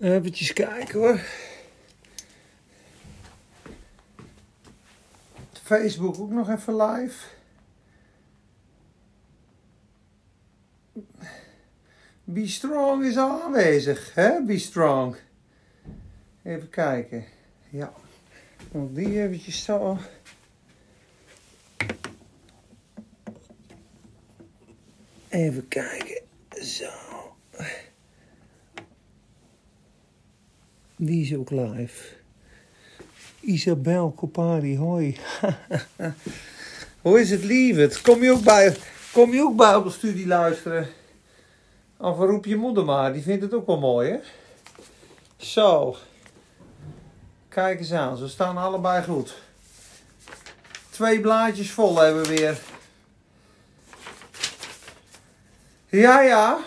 Even kijken hoor. Facebook ook nog even live. Be Strong is aanwezig, hè? Be Strong. Even kijken. Ja. Nog die eventjes zo. Even kijken. Zo. Die is ook live. Isabel Kopari, hoi. Hoe is het, lieverd? Kom je ook bij, kom je ook Bijbelstudie luisteren? Of roep je moeder maar, die vindt het ook wel mooi, hè? Zo. Kijk eens aan, ze staan allebei goed. Twee blaadjes vol hebben we weer. Ja, ja.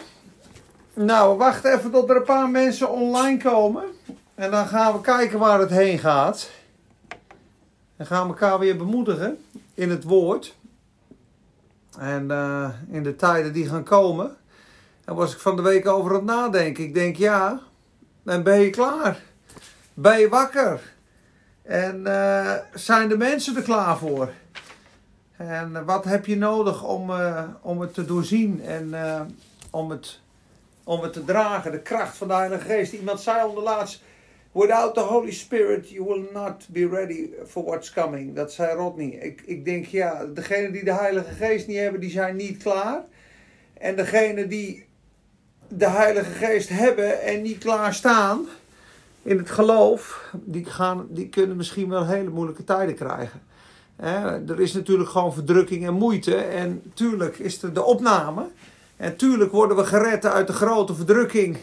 Nou, we wachten even tot er een paar mensen online komen. En dan gaan we kijken waar het heen gaat. En gaan we elkaar weer bemoedigen in het woord. En uh, in de tijden die gaan komen. Daar was ik van de week over het nadenken. Ik denk, ja, dan ben je klaar. Ben je wakker. En uh, zijn de mensen er klaar voor? En wat heb je nodig om, uh, om het te doorzien en om, het, om het te dragen? De kracht van de Heilige Geest. Iemand zei onderlaatst Without the Holy Spirit, you will not be ready for what's coming. Dat zei Rodney. Ik, ik denk, ja, degenen die de Heilige Geest niet hebben, die zijn niet klaar. En degenen die de Heilige Geest hebben en niet klaar staan in het geloof, die, gaan, die kunnen misschien wel hele moeilijke tijden krijgen. er is natuurlijk gewoon verdrukking en moeite. En tuurlijk is er de opname. En tuurlijk worden we gered uit de grote verdrukking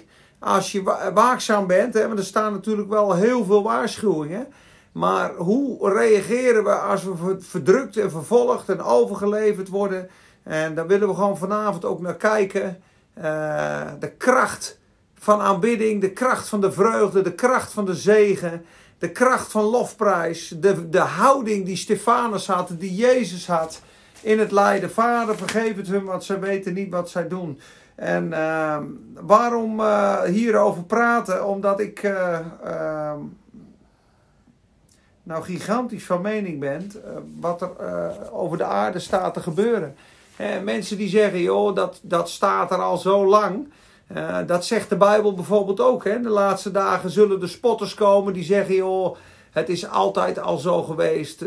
als je waakzaam bent, hè, want er staan natuurlijk wel heel veel waarschuwingen. Maar hoe reageren we als we verdrukt en vervolgd en overgeleverd worden? En daar willen we gewoon vanavond ook naar kijken. Uh, de kracht van aanbidding, de kracht van de vreugde, de kracht van de zegen, de kracht van lofprijs, de, de houding die Stefanus had, die Jezus had in het lijden. Vader, vergeef het hun, want zij weten niet wat zij doen. En uh, waarom uh, hierover praten? Omdat ik uh, nou gigantisch van mening ben wat er over de aarde staat te gebeuren. En mensen die zeggen, joh, dat, dat staat er al zo lang. dat zegt de Bijbel bijvoorbeeld ook. Hè? De laatste dagen zullen de spotters komen die zeggen, joh, het is altijd al zo geweest.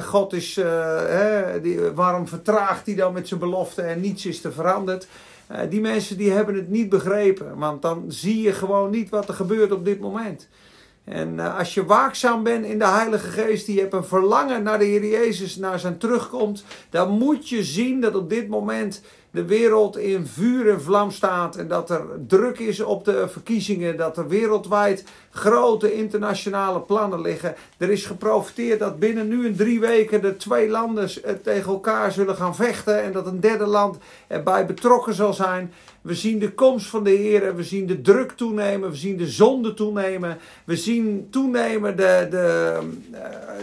God is, uh, hè, die, waarom vertraagt hij dan met zijn belofte en niets is te veranderd? Uh, die mensen die hebben het niet begrepen, want dan zie je gewoon niet wat er gebeurt op dit moment. En uh, als je waakzaam bent in de Heilige Geest, die hebt een verlangen naar de Heer Jezus, naar zijn terugkomt, dan moet je zien dat op dit moment de wereld in vuur en vlam staat en dat er druk is op de verkiezingen, dat er wereldwijd grote internationale plannen liggen. Er is geprofiteerd dat binnen nu en drie weken de twee landen tegen elkaar zullen gaan vechten en dat een derde land erbij betrokken zal zijn. We zien de komst van de Heer, we zien de druk toenemen, we zien de zonde toenemen, we zien toenemen de, de, uh,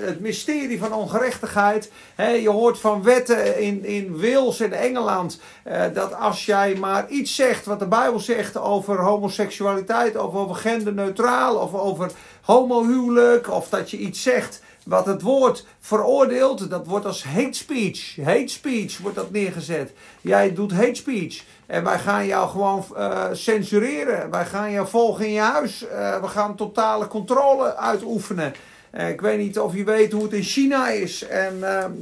het mysterie van ongerechtigheid. je hoort van wetten in, in Wales en Engeland uh, dat als jij maar iets zegt wat de Bijbel zegt over homoseksualiteit of over genderneutraal of over homohuwelijk of dat je iets zegt wat het woord veroordeelt, dat wordt als hate speech. Hate speech wordt dat neergezet. Jij doet hate speech. En wij gaan jou gewoon uh, censureren. Wij gaan jou volgen in je huis. Uh, we gaan totale controle uitoefenen. Uh, ik weet niet of je weet hoe het in China is. En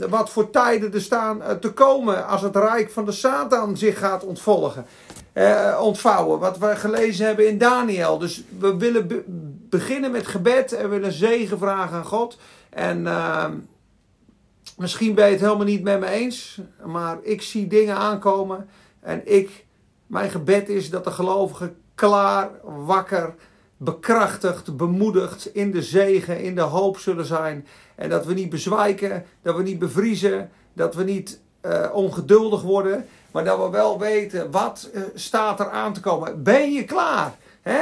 wat voor tijden er staan te komen als het rijk van de Satan zich gaat ontvouwen. Wat we gelezen hebben in Daniel. Dus we willen be beginnen met gebed en willen zegen vragen aan God. En ehm, misschien ben je het helemaal niet met me eens. Maar ik zie dingen aankomen. En ik, mijn gebed is dat de gelovigen klaar, wakker, bekrachtigd, bemoedigd in de zegen, in de hoop zullen zijn. En dat we niet bezwijken, dat we niet bevriezen, dat we niet uh, ongeduldig worden. Maar dat we wel weten, wat uh, staat er aan te komen? Ben je klaar?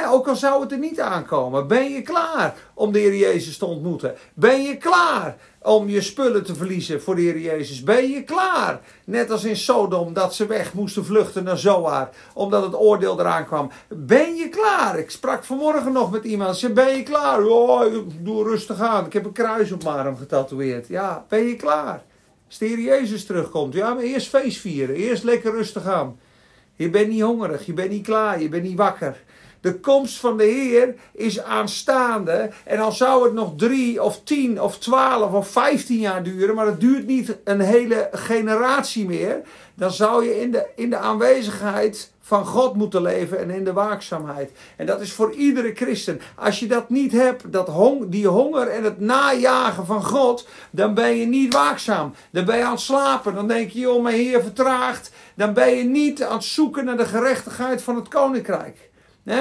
Ook al zou het er niet aankomen. Ben je klaar om de Heer Jezus te ontmoeten? Ben je klaar om je spullen te verliezen voor de Heer Jezus? Ben je klaar? Net als in Sodom dat ze weg moesten vluchten naar Zoar. Omdat het oordeel eraan kwam. Ben je klaar? Ik sprak vanmorgen nog met iemand. Ze ben je klaar? Oh, doe rustig aan. Ik heb een kruis op mijn arm getatoeëerd. Ja, ben je klaar? Als de Heer Jezus terugkomt. Ja, maar eerst feest vieren. Eerst lekker rustig aan. Je bent niet hongerig. Je bent niet klaar. Je bent niet wakker. De komst van de Heer is aanstaande. En al zou het nog drie of tien of twaalf of vijftien jaar duren, maar het duurt niet een hele generatie meer, dan zou je in de, in de aanwezigheid van God moeten leven en in de waakzaamheid. En dat is voor iedere christen. Als je dat niet hebt, dat hong, die honger en het najagen van God, dan ben je niet waakzaam. Dan ben je aan het slapen. Dan denk je, joh, mijn Heer vertraagt. Dan ben je niet aan het zoeken naar de gerechtigheid van het koninkrijk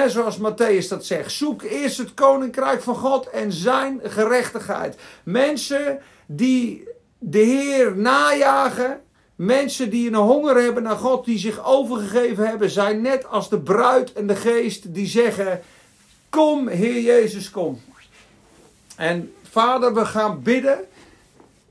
zoals Matthäus dat zegt. Zoek eerst het koninkrijk van God en zijn gerechtigheid. Mensen die de Heer najagen. Mensen die een honger hebben naar God, die zich overgegeven hebben, zijn net als de bruid en de geest die zeggen: Kom, Heer Jezus, kom. En Vader, we gaan bidden.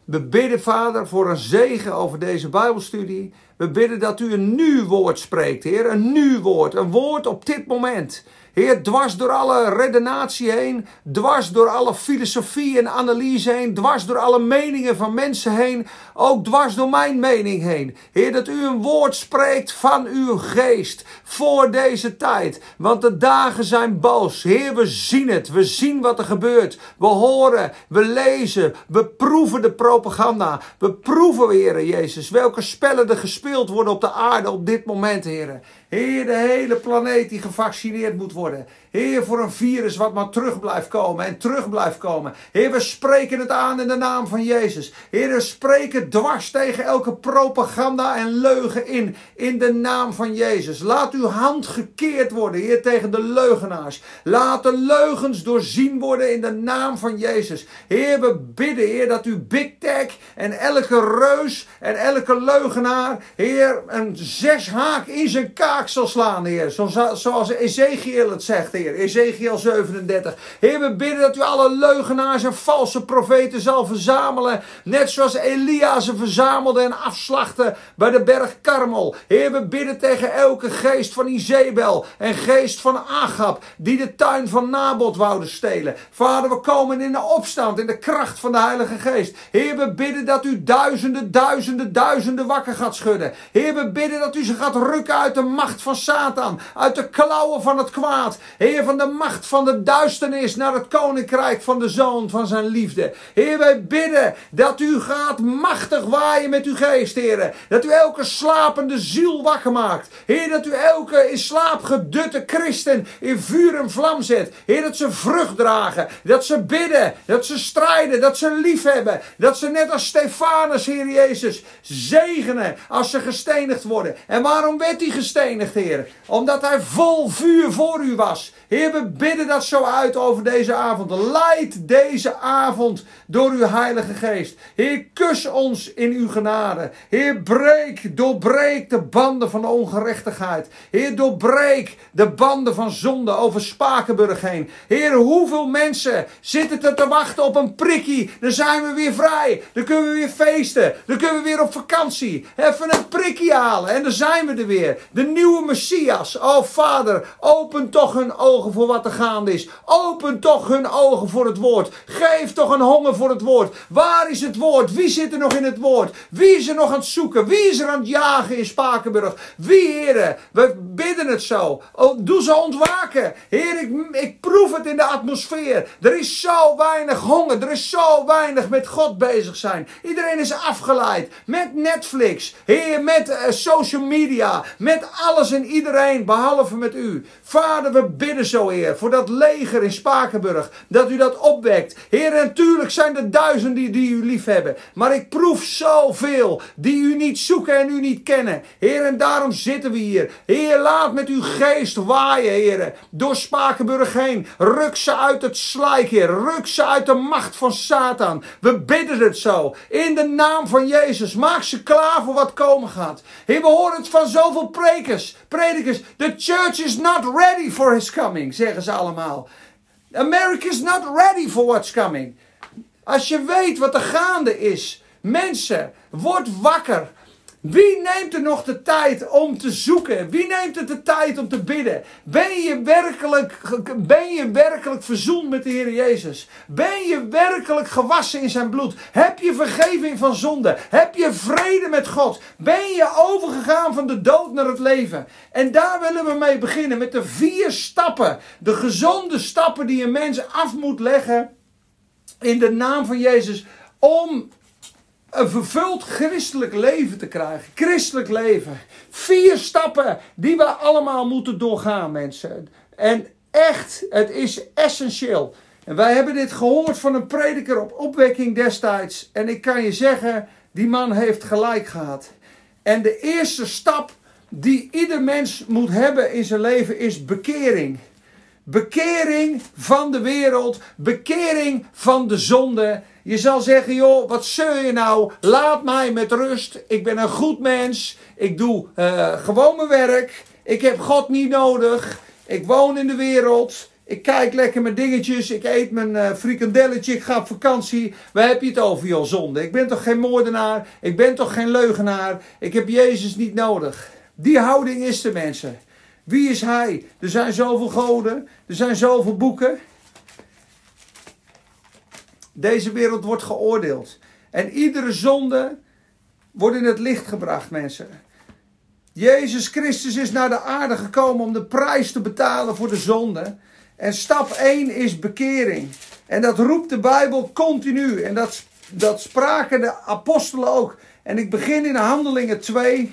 We bidden, Vader, voor een zegen over deze Bijbelstudie. We bidden dat u een nieuw woord spreekt, Heer. Een nieuw woord. Een woord op dit moment. Heer, dwars door alle redenatie heen, dwars door alle filosofie en analyse heen, dwars door alle meningen van mensen heen, ook dwars door mijn mening heen. Heer, dat u een woord spreekt van uw geest voor deze tijd, want de dagen zijn boos. Heer, we zien het, we zien wat er gebeurt, we horen, we lezen, we proeven de propaganda, we proeven, Heer Jezus, welke spellen er gespeeld worden op de aarde op dit moment, Heer. Heer, de hele planeet die gevaccineerd moet worden. Heer, voor een virus wat maar terug blijft komen en terug blijft komen. Heer, we spreken het aan in de naam van Jezus. Heer, we spreken dwars tegen elke propaganda en leugen in. In de naam van Jezus. Laat uw hand gekeerd worden, Heer, tegen de leugenaars. Laat de leugens doorzien worden in de naam van Jezus. Heer, we bidden, Heer, dat u Big Tech en elke reus en elke leugenaar, Heer, een zes haak in zijn kaak zal slaan, Heer. Zoals Ezekiel het zegt, Heer. Ezekiel 37. Heer, we bidden dat u alle leugenaars en valse profeten zal verzamelen. Net zoals Elia ze verzamelde en afslachtte bij de berg Karmel. Heer, we bidden tegen elke geest van Izebel en geest van Agab. Die de tuin van Nabot wouden stelen. Vader, we komen in de opstand, in de kracht van de Heilige Geest. Heer, we bidden dat u duizenden, duizenden, duizenden wakker gaat schudden. Heer, we bidden dat u ze gaat rukken uit de macht van Satan. Uit de klauwen van het kwaad. Heer, van de macht van de duisternis naar het koninkrijk van de zoon van zijn liefde. Heer, wij bidden dat u gaat machtig waaien met uw geest, Heer. Dat u elke slapende ziel wakker maakt. Heer, dat u elke in slaap gedutte christen in vuur en vlam zet. Heer, dat ze vrucht dragen. Dat ze bidden. Dat ze strijden. Dat ze lief hebben. Dat ze net als Stefanus, Heer Jezus, zegenen als ze gestenigd worden. En waarom werd hij gestenigd, Heer? Omdat hij vol vuur voor u was. Heer, we bidden dat zo uit over deze avond. Leid deze avond door uw Heilige Geest. Heer, kus ons in uw genade. Heer, breek, doorbreek de banden van ongerechtigheid. Heer, doorbreek de banden van zonde over Spakenburg heen. Heer, hoeveel mensen zitten er te wachten op een prikkie? Dan zijn we weer vrij. Dan kunnen we weer feesten. Dan kunnen we weer op vakantie. Even een prikkie halen en dan zijn we er weer. De nieuwe Messias. Oh Vader, open toch hun ogen voor wat er gaande is. Open toch hun ogen voor het woord. Geef toch een honger voor het woord. Waar is het woord? Wie zit er nog in het woord? Wie is er nog aan het zoeken? Wie is er aan het jagen in Spakenburg? Wie, heren? We bidden het zo. Oh, doe ze ontwaken. Heer, ik, ik proef het in de atmosfeer. Er is zo weinig honger. Er is zo weinig met God bezig zijn. Iedereen is afgeleid. Met Netflix. Heer, met uh, social media. Met alles en iedereen. Behalve met u. Vader, we bidden zo, Heer. Voor dat leger in Spakenburg. Dat u dat opwekt. Heer, natuurlijk zijn er duizenden die u lief hebben. Maar ik proef zoveel die u niet zoeken en u niet kennen. Heer, en daarom zitten we hier. Heer, laat met uw geest waaien, Heer. Door Spakenburg heen. Ruk ze uit het slijk, Heer. Ruk ze uit de macht van Satan. We bidden het zo. In de naam van Jezus. Maak ze klaar voor wat komen gaat. Heer, we horen het van zoveel predikers. Predikers. The church is not ready for his coming, zeggen ze allemaal. America is not ready for what's coming. Als je weet wat er gaande is. Mensen, word wakker. Wie neemt er nog de tijd om te zoeken? Wie neemt er de tijd om te bidden? Ben je werkelijk, ben je werkelijk verzoend met de Heer Jezus? Ben je werkelijk gewassen in zijn bloed? Heb je vergeving van zonde? Heb je vrede met God? Ben je overgegaan van de dood naar het leven? En daar willen we mee beginnen met de vier stappen. De gezonde stappen die een mens af moet leggen in de naam van Jezus om een vervuld christelijk leven te krijgen. Christelijk leven. Vier stappen die we allemaal moeten doorgaan, mensen. En echt, het is essentieel. En wij hebben dit gehoord van een prediker op opwekking destijds. En ik kan je zeggen, die man heeft gelijk gehad. En de eerste stap die ieder mens moet hebben in zijn leven is bekering. Bekering van de wereld, bekering van de zonde. Je zal zeggen, joh, wat zeur je nou? Laat mij met rust. Ik ben een goed mens. Ik doe uh, gewoon mijn werk. Ik heb God niet nodig. Ik woon in de wereld. Ik kijk lekker mijn dingetjes. Ik eet mijn uh, frikandelletje. Ik ga op vakantie. Waar heb je het over, joh, zonde? Ik ben toch geen moordenaar? Ik ben toch geen leugenaar? Ik heb Jezus niet nodig. Die houding is de mensen. Wie is hij? Er zijn zoveel goden. Er zijn zoveel boeken. Deze wereld wordt geoordeeld. En iedere zonde wordt in het licht gebracht, mensen. Jezus Christus is naar de aarde gekomen om de prijs te betalen voor de zonde. En stap 1 is bekering. En dat roept de Bijbel continu. En dat, dat spraken de apostelen ook. En ik begin in Handelingen 2.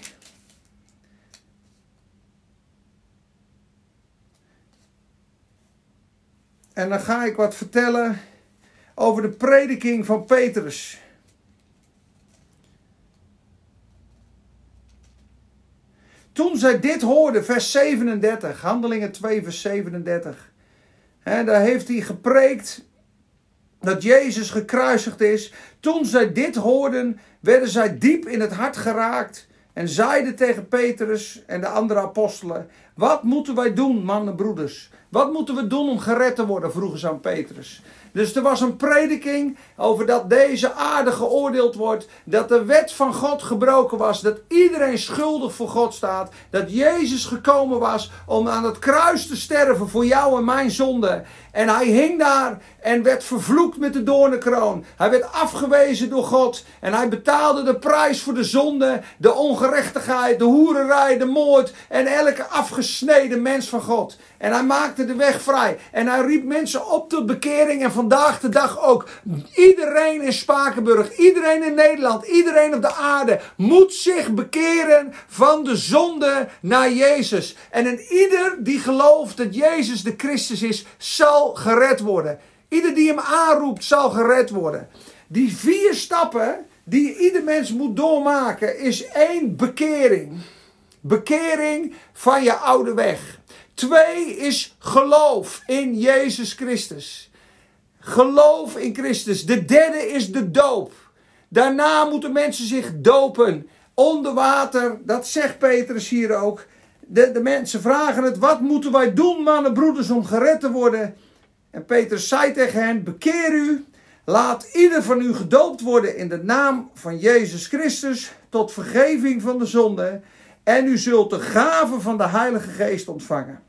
En dan ga ik wat vertellen over de prediking van Petrus. Toen zij dit hoorden, vers 37, Handelingen 2, vers 37. Hè, daar heeft hij gepreekt dat Jezus gekruisigd is. Toen zij dit hoorden, werden zij diep in het hart geraakt en zeiden tegen Petrus en de andere apostelen: Wat moeten wij doen, mannen broeders? Wat moeten we doen om gered te worden? vroegen ze aan Petrus. Dus er was een prediking over dat deze aarde geoordeeld wordt. Dat de wet van God gebroken was. Dat iedereen schuldig voor God staat. Dat Jezus gekomen was om aan het kruis te sterven voor jou en mijn zonde. En hij hing daar en werd vervloekt met de doornenkroon. Hij werd afgewezen door God. En hij betaalde de prijs voor de zonde, de ongerechtigheid, de hoererij, de moord. En elke afgesneden mens van God. En hij maakte de weg vrij. En hij riep mensen op tot bekering. En vandaag de dag ook. Iedereen in Spakenburg, iedereen in Nederland, iedereen op de aarde moet zich bekeren van de zonde naar Jezus. En een ieder die gelooft dat Jezus de Christus is, zal gered worden. Ieder die hem aanroept, zal gered worden. Die vier stappen die ieder mens moet doormaken, is één bekering. Bekering van je oude weg. Twee is geloof in Jezus Christus. Geloof in Christus. De derde is de doop. Daarna moeten mensen zich dopen. Onder water, dat zegt Petrus hier ook. De, de mensen vragen het, wat moeten wij doen, mannen, broeders, om gered te worden? En Petrus zei tegen hen, bekeer u, laat ieder van u gedoopt worden in de naam van Jezus Christus, tot vergeving van de zonde, en u zult de gave van de Heilige Geest ontvangen.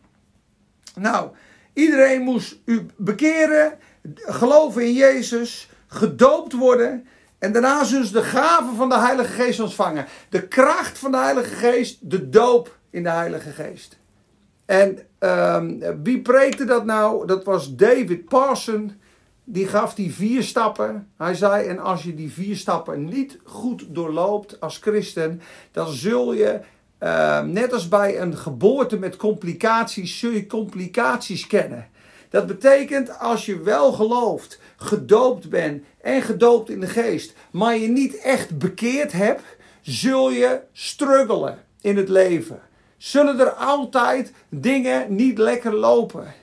Nou, iedereen moest u bekeren, geloven in Jezus, gedoopt worden. En daarna zullen ze de gave van de Heilige Geest ontvangen. De kracht van de Heilige Geest, de doop in de Heilige Geest. En um, wie preekte dat nou? Dat was David Parson. Die gaf die vier stappen. Hij zei: En als je die vier stappen niet goed doorloopt als christen, dan zul je uh, net als bij een geboorte met complicaties, zul je complicaties kennen. Dat betekent als je wel gelooft, gedoopt bent en gedoopt in de geest, maar je niet echt bekeerd hebt, zul je struggelen in het leven. Zullen er altijd dingen niet lekker lopen.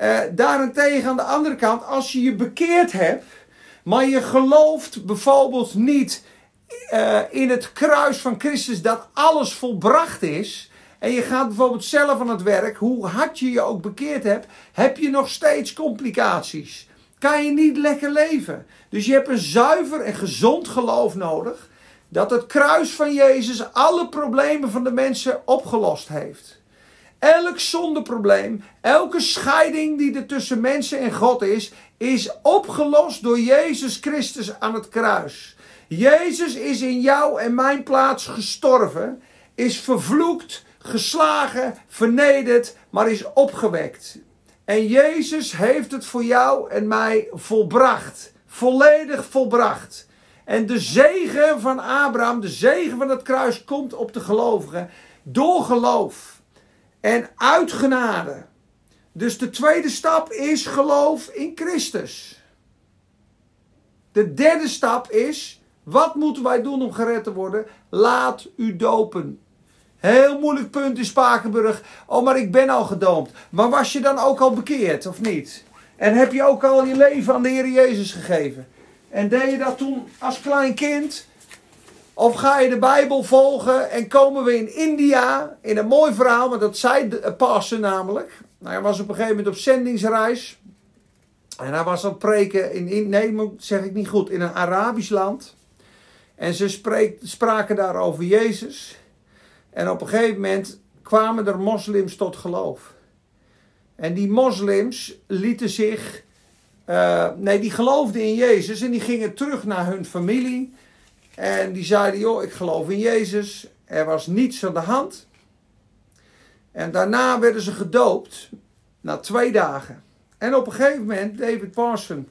Uh, daarentegen aan de andere kant, als je je bekeerd hebt, maar je gelooft bijvoorbeeld niet uh, in het kruis van Christus dat alles volbracht is. En je gaat bijvoorbeeld zelf aan het werk, hoe hard je je ook bekeerd hebt, heb je nog steeds complicaties. Kan je niet lekker leven. Dus je hebt een zuiver en gezond geloof nodig. Dat het kruis van Jezus alle problemen van de mensen opgelost heeft. Elk zondeprobleem, elke scheiding die er tussen mensen en God is, is opgelost door Jezus Christus aan het kruis. Jezus is in jou en mijn plaats gestorven, is vervloekt, geslagen, vernederd, maar is opgewekt. En Jezus heeft het voor jou en mij volbracht. Volledig volbracht. En de zegen van Abraham, de zegen van het kruis, komt op de gelovigen door geloof en uit genade. Dus de tweede stap is geloof in Christus. De derde stap is, wat moeten wij doen om gered te worden? Laat u dopen. Heel moeilijk punt in Spakenburg. Oh, maar ik ben al gedoopt. Maar was je dan ook al bekeerd, of niet? En heb je ook al je leven aan de Heer Jezus gegeven? En deed je dat toen als klein kind? Of ga je de Bijbel volgen en komen we in India, in een mooi verhaal, want dat zei de pastor namelijk. Nou, hij was op een gegeven moment op zendingsreis. En hij was aan het preken in, in nee, zeg ik niet goed, in een Arabisch land. En ze spreek, spraken daar over Jezus. En op een gegeven moment kwamen er moslims tot geloof. En die moslims lieten zich, uh, nee, die geloofden in Jezus en die gingen terug naar hun familie. En die zeiden, joh, ik geloof in Jezus. Er was niets aan de hand. En daarna werden ze gedoopt, na twee dagen. En op een gegeven moment, David Parson,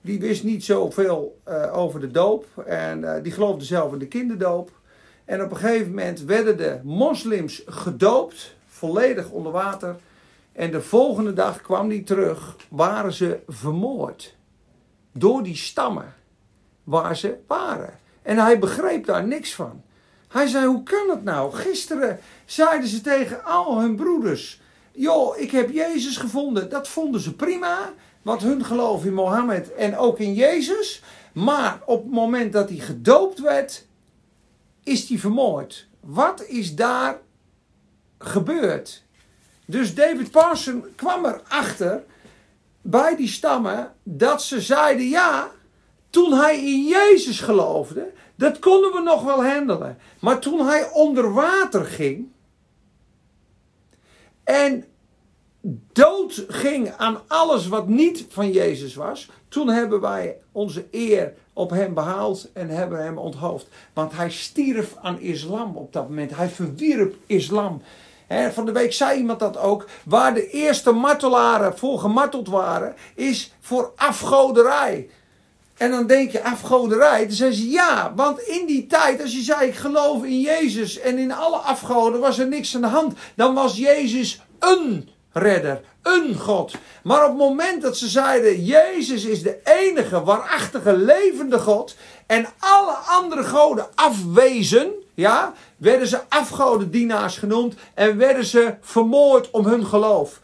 die wist niet zoveel uh, over de doop. En uh, die geloofde zelf in de kinderdoop. En op een gegeven moment werden de moslims gedoopt, volledig onder water. En de volgende dag kwam die terug, waren ze vermoord. Door die stammen waar ze waren. En hij begreep daar niks van. Hij zei, hoe kan het nou? Gisteren zeiden ze tegen al hun broeders... joh, ik heb Jezus gevonden. Dat vonden ze prima, wat hun geloof in Mohammed en ook in Jezus. Maar op het moment dat hij gedoopt werd, is hij vermoord. Wat is daar gebeurd? Dus David Parson kwam erachter bij die stammen dat ze zeiden ja, toen hij in Jezus geloofde, dat konden we nog wel handelen. Maar toen hij onder water ging en dood ging aan alles wat niet van Jezus was, toen hebben wij onze eer op hem behaald en hebben hem onthoofd. Want hij stierf aan islam op dat moment. Hij verwierp islam. Van de week zei iemand dat ook. Waar de eerste martelaren voor gemarteld waren, is voor afgoderij. En dan denk je afgoderij. Dan zeggen ze ja, want in die tijd, als je zei ik geloof in Jezus en in alle afgoden was er niks aan de hand. Dan was Jezus een redder, een God. Maar op het moment dat ze zeiden, Jezus is de enige waarachtige levende God en alle andere goden afwezen, ja, werden ze afgodendienaars genoemd en werden ze vermoord om hun geloof.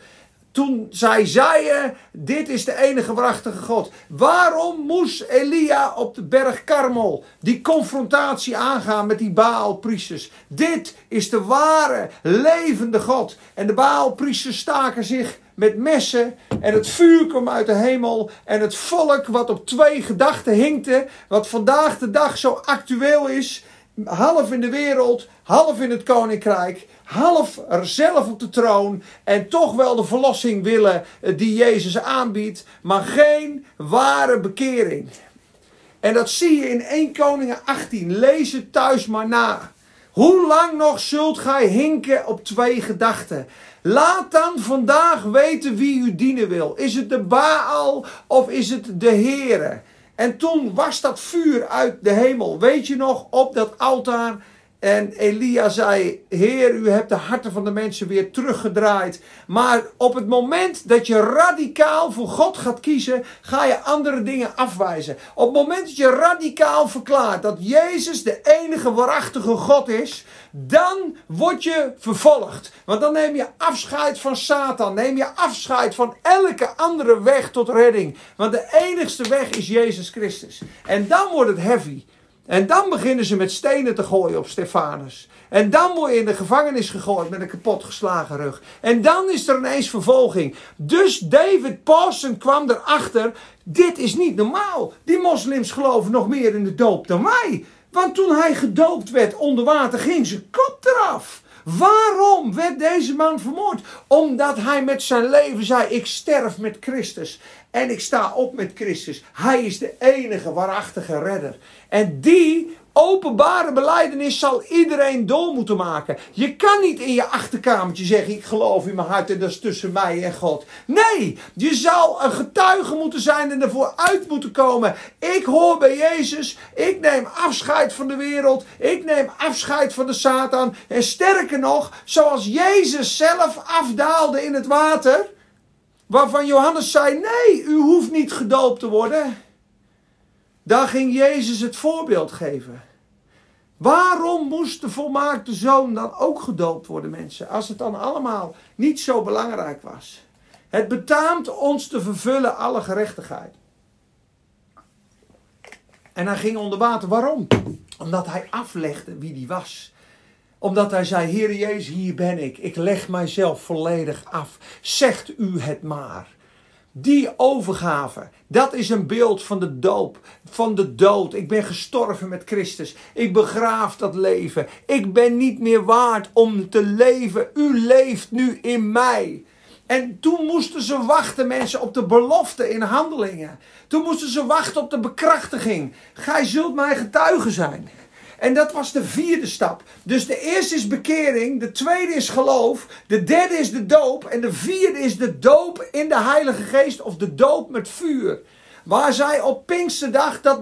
Toen zij zeiden, dit is de enige waarachtige God. Waarom moest Elia op de berg Karmel die confrontatie aangaan met die Baalpriesters? Dit is de ware, levende God. En de Baalpriesters staken zich met messen en het vuur kwam uit de hemel en het volk wat op twee gedachten hinkte, wat vandaag de dag zo actueel is, half in de wereld, half in het koninkrijk, half er zelf op de troon en toch wel de verlossing willen eh, die Jezus aanbiedt, maar geen ware bekering. En dat zie je in 1 Koningen 18. Lees het thuis maar na. Hoe lang nog zult gij hinken op twee gedachten? Laat dan vandaag weten wie u dienen wil. Is het de Baal of is het de Heere? En toen was dat vuur uit de hemel. Weet je nog, op dat altaar En Elia zei: Heer, u hebt de harten van de mensen weer teruggedraaid. Maar op het moment dat je radicaal voor God gaat kiezen, ga je andere dingen afwijzen. Op het moment dat je radicaal verklaart dat Jezus de enige waarachtige God is, dan word je vervolgd. Want dan neem je afscheid van Satan. Neem je afscheid van elke andere weg tot redding. Want de enigste weg is Jezus Christus. En dan wordt het heavy. En dan beginnen ze met stenen te gooien op Stefanus. En dan word je in de gevangenis gegooid met een kapotgeslagen rug. En dan is er ineens vervolging. Dus David Paulsen kwam erachter: dit is niet normaal. Die moslims geloven nog meer in de doop dan wij. Want toen hij gedoopt werd onder water, ging zijn kop eraf. Waarom werd deze man vermoord? Omdat hij met zijn leven zei: Ik sterf met Christus. En ik sta op met Christus. Hij is de enige waarachtige redder. En die openbare beleidenis zal iedereen door moeten maken. Je kan niet in je achterkamertje zeggen: Ik geloof in mijn hart en dat is tussen mij en God. Nee, je zal een getuige moeten zijn en ervoor uit moeten komen. Ik hoor bij Jezus. Ik neem afscheid van de wereld. Ik neem afscheid van de Satan. En sterker nog, zoals Jezus zelf afdaalde in het water. Waarvan Johannes zei: Nee, u hoeft niet gedoopt te worden. Daar ging Jezus het voorbeeld geven. Waarom moest de volmaakte zoon dan ook gedoopt worden, mensen? Als het dan allemaal niet zo belangrijk was. Het betaamt ons te vervullen alle gerechtigheid. En hij ging onder water. Waarom? Omdat hij aflegde wie hij was. Omdat hij zei: Heer Jezus, hier ben ik. Ik leg mijzelf volledig af. Zegt u het maar. Die overgave, dat is een beeld van de doop, van de dood. Ik ben gestorven met Christus. Ik begraaf dat leven. Ik ben niet meer waard om te leven. U leeft nu in mij. En toen moesten ze wachten, mensen, op de belofte in handelingen. Toen moesten ze wachten op de bekrachtiging. Gij zult mijn getuige zijn. En dat was de vierde stap. Dus de eerste is bekering, de tweede is geloof, de derde is de doop en de vierde is de doop in de Heilige Geest of de doop met vuur. Waar zij op Pinksterdag dat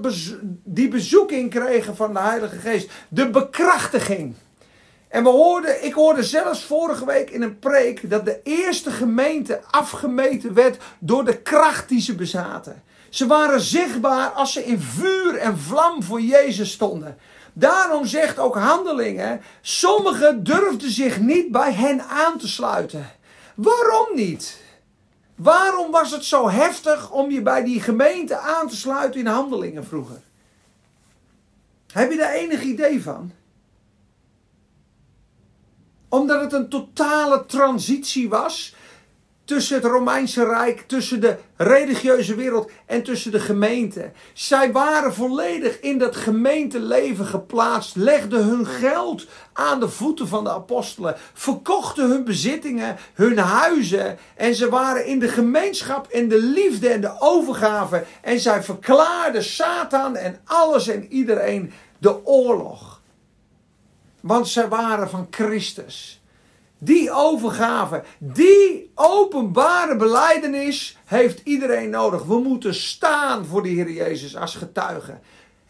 die bezoeking kregen van de Heilige Geest. De bekrachtiging. En we hoorden, ik hoorde zelfs vorige week in een preek dat de eerste gemeente afgemeten werd door de kracht die ze bezaten. Ze waren zichtbaar als ze in vuur en vlam voor Jezus stonden. Daarom zegt ook handelingen, sommigen durfden zich niet bij hen aan te sluiten. Waarom niet? Waarom was het zo heftig om je bij die gemeente aan te sluiten in handelingen vroeger? Heb je daar enig idee van? Omdat het een totale transitie was tussen het Romeinse Rijk, tussen de religieuze wereld en tussen de gemeente. Zij waren volledig in dat gemeenteleven geplaatst, legden hun geld aan de voeten van de apostelen, verkochten hun bezittingen, hun huizen en ze waren in de gemeenschap en de liefde en de overgave en zij verklaarden Satan en alles en iedereen de oorlog. Want zij waren van Christus. Die overgave, die openbare beleidenis heeft iedereen nodig. We moeten staan voor de Heer Jezus als getuigen.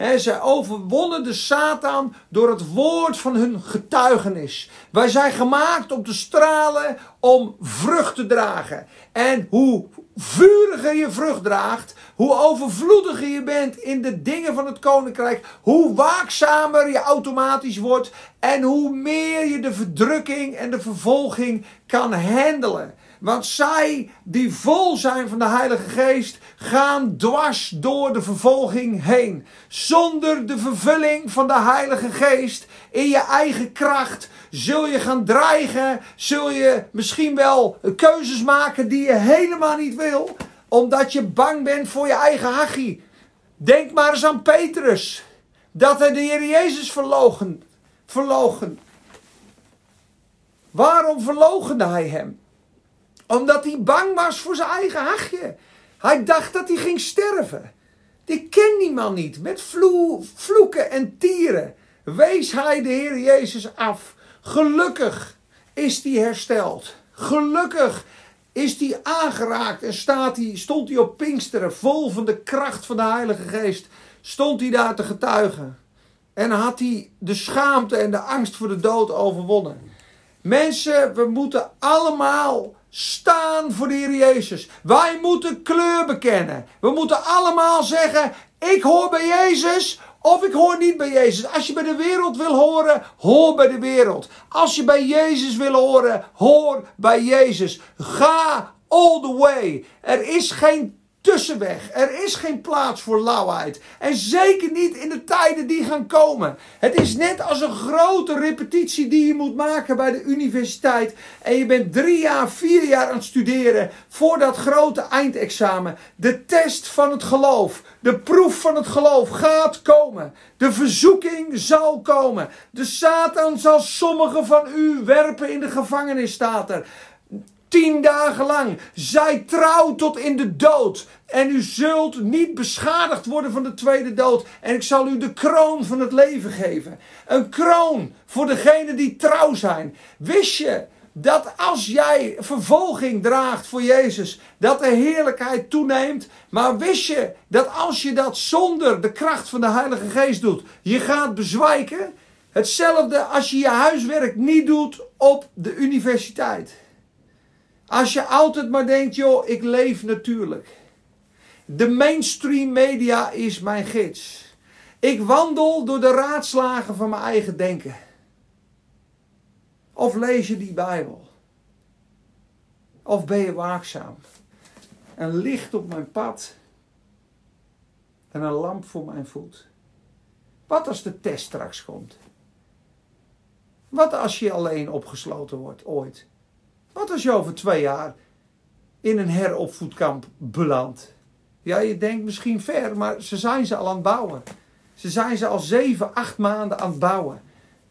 He, zij overwonnen de Satan door het woord van hun getuigenis. Wij zijn gemaakt om te stralen, om vrucht te dragen. En hoe vuriger je vrucht draagt, hoe overvloediger je bent in de dingen van het koninkrijk, hoe waakzamer je automatisch wordt en hoe meer je de verdrukking en de vervolging kan handelen. Want zij die vol zijn van de Heilige Geest gaan dwars door de vervolging heen. Zonder de vervulling van de Heilige Geest in je eigen kracht zul je gaan dreigen. Zul je misschien wel keuzes maken die je helemaal niet wil. Omdat je bang bent voor je eigen hachie. Denk maar eens aan Petrus. Dat hij de Heer Jezus verlogen. Waarom verlogende hij hem? Omdat hij bang was voor zijn eigen hachje. Hij dacht dat hij ging sterven. Ik ken die man niet. Met vloeken en tieren wees hij de Heer Jezus af. Gelukkig is hij hersteld. Gelukkig is hij aangeraakt en staat hij, stond hij op Pinksteren vol van de kracht van de Heilige Geest. Stond hij daar te getuigen. En had hij de schaamte en de angst voor de dood overwonnen. Mensen, we moeten allemaal staan voor de Heer Jezus. Wij moeten kleur bekennen. We moeten allemaal zeggen: Ik hoor bij Jezus of ik hoor niet bij Jezus. Als je bij de wereld wil horen, hoor bij de wereld. Als je bij Jezus wil horen, hoor bij Jezus. Ga all the way. Er is geen tussenweg. Er is geen plaats voor lauwheid. En zeker niet in de tijden die gaan komen. Het is net als een grote repetitie die je moet maken bij de universiteit. En je bent drie jaar, vier jaar aan het studeren voor dat grote eindexamen. De test van het geloof. De proef van het geloof gaat komen. De verzoeking zal komen. De Satan zal sommigen van u werpen in de gevangenis, staat er. Tien dagen lang. Zij trouw tot in de dood. En u zult niet beschadigd worden van de tweede dood. En ik zal u de kroon van het leven geven. Een kroon voor degenen die trouw zijn. Wist je dat als jij vervolging draagt voor Jezus, dat de heerlijkheid toeneemt. Maar wist je dat als je dat zonder de kracht van de Heilige Geest doet, je gaat bezwijken? Hetzelfde als je je huiswerk niet doet op de universiteit. Als je altijd maar denkt, joh, ik leef natuurlijk. De mainstream media is mijn gids. Ik wandel door de raadslagen van mijn eigen denken. Of lees je die Bijbel? Of ben je waakzaam? Een licht op mijn pad en een lamp voor mijn voet. Wat als de test straks komt? Wat als je alleen opgesloten wordt ooit? Wat als je over twee jaar in een heropvoedkamp belandt? Ja, je denkt misschien ver, maar ze zijn ze al aan het bouwen. Ze zijn ze al zeven, acht maanden aan het bouwen.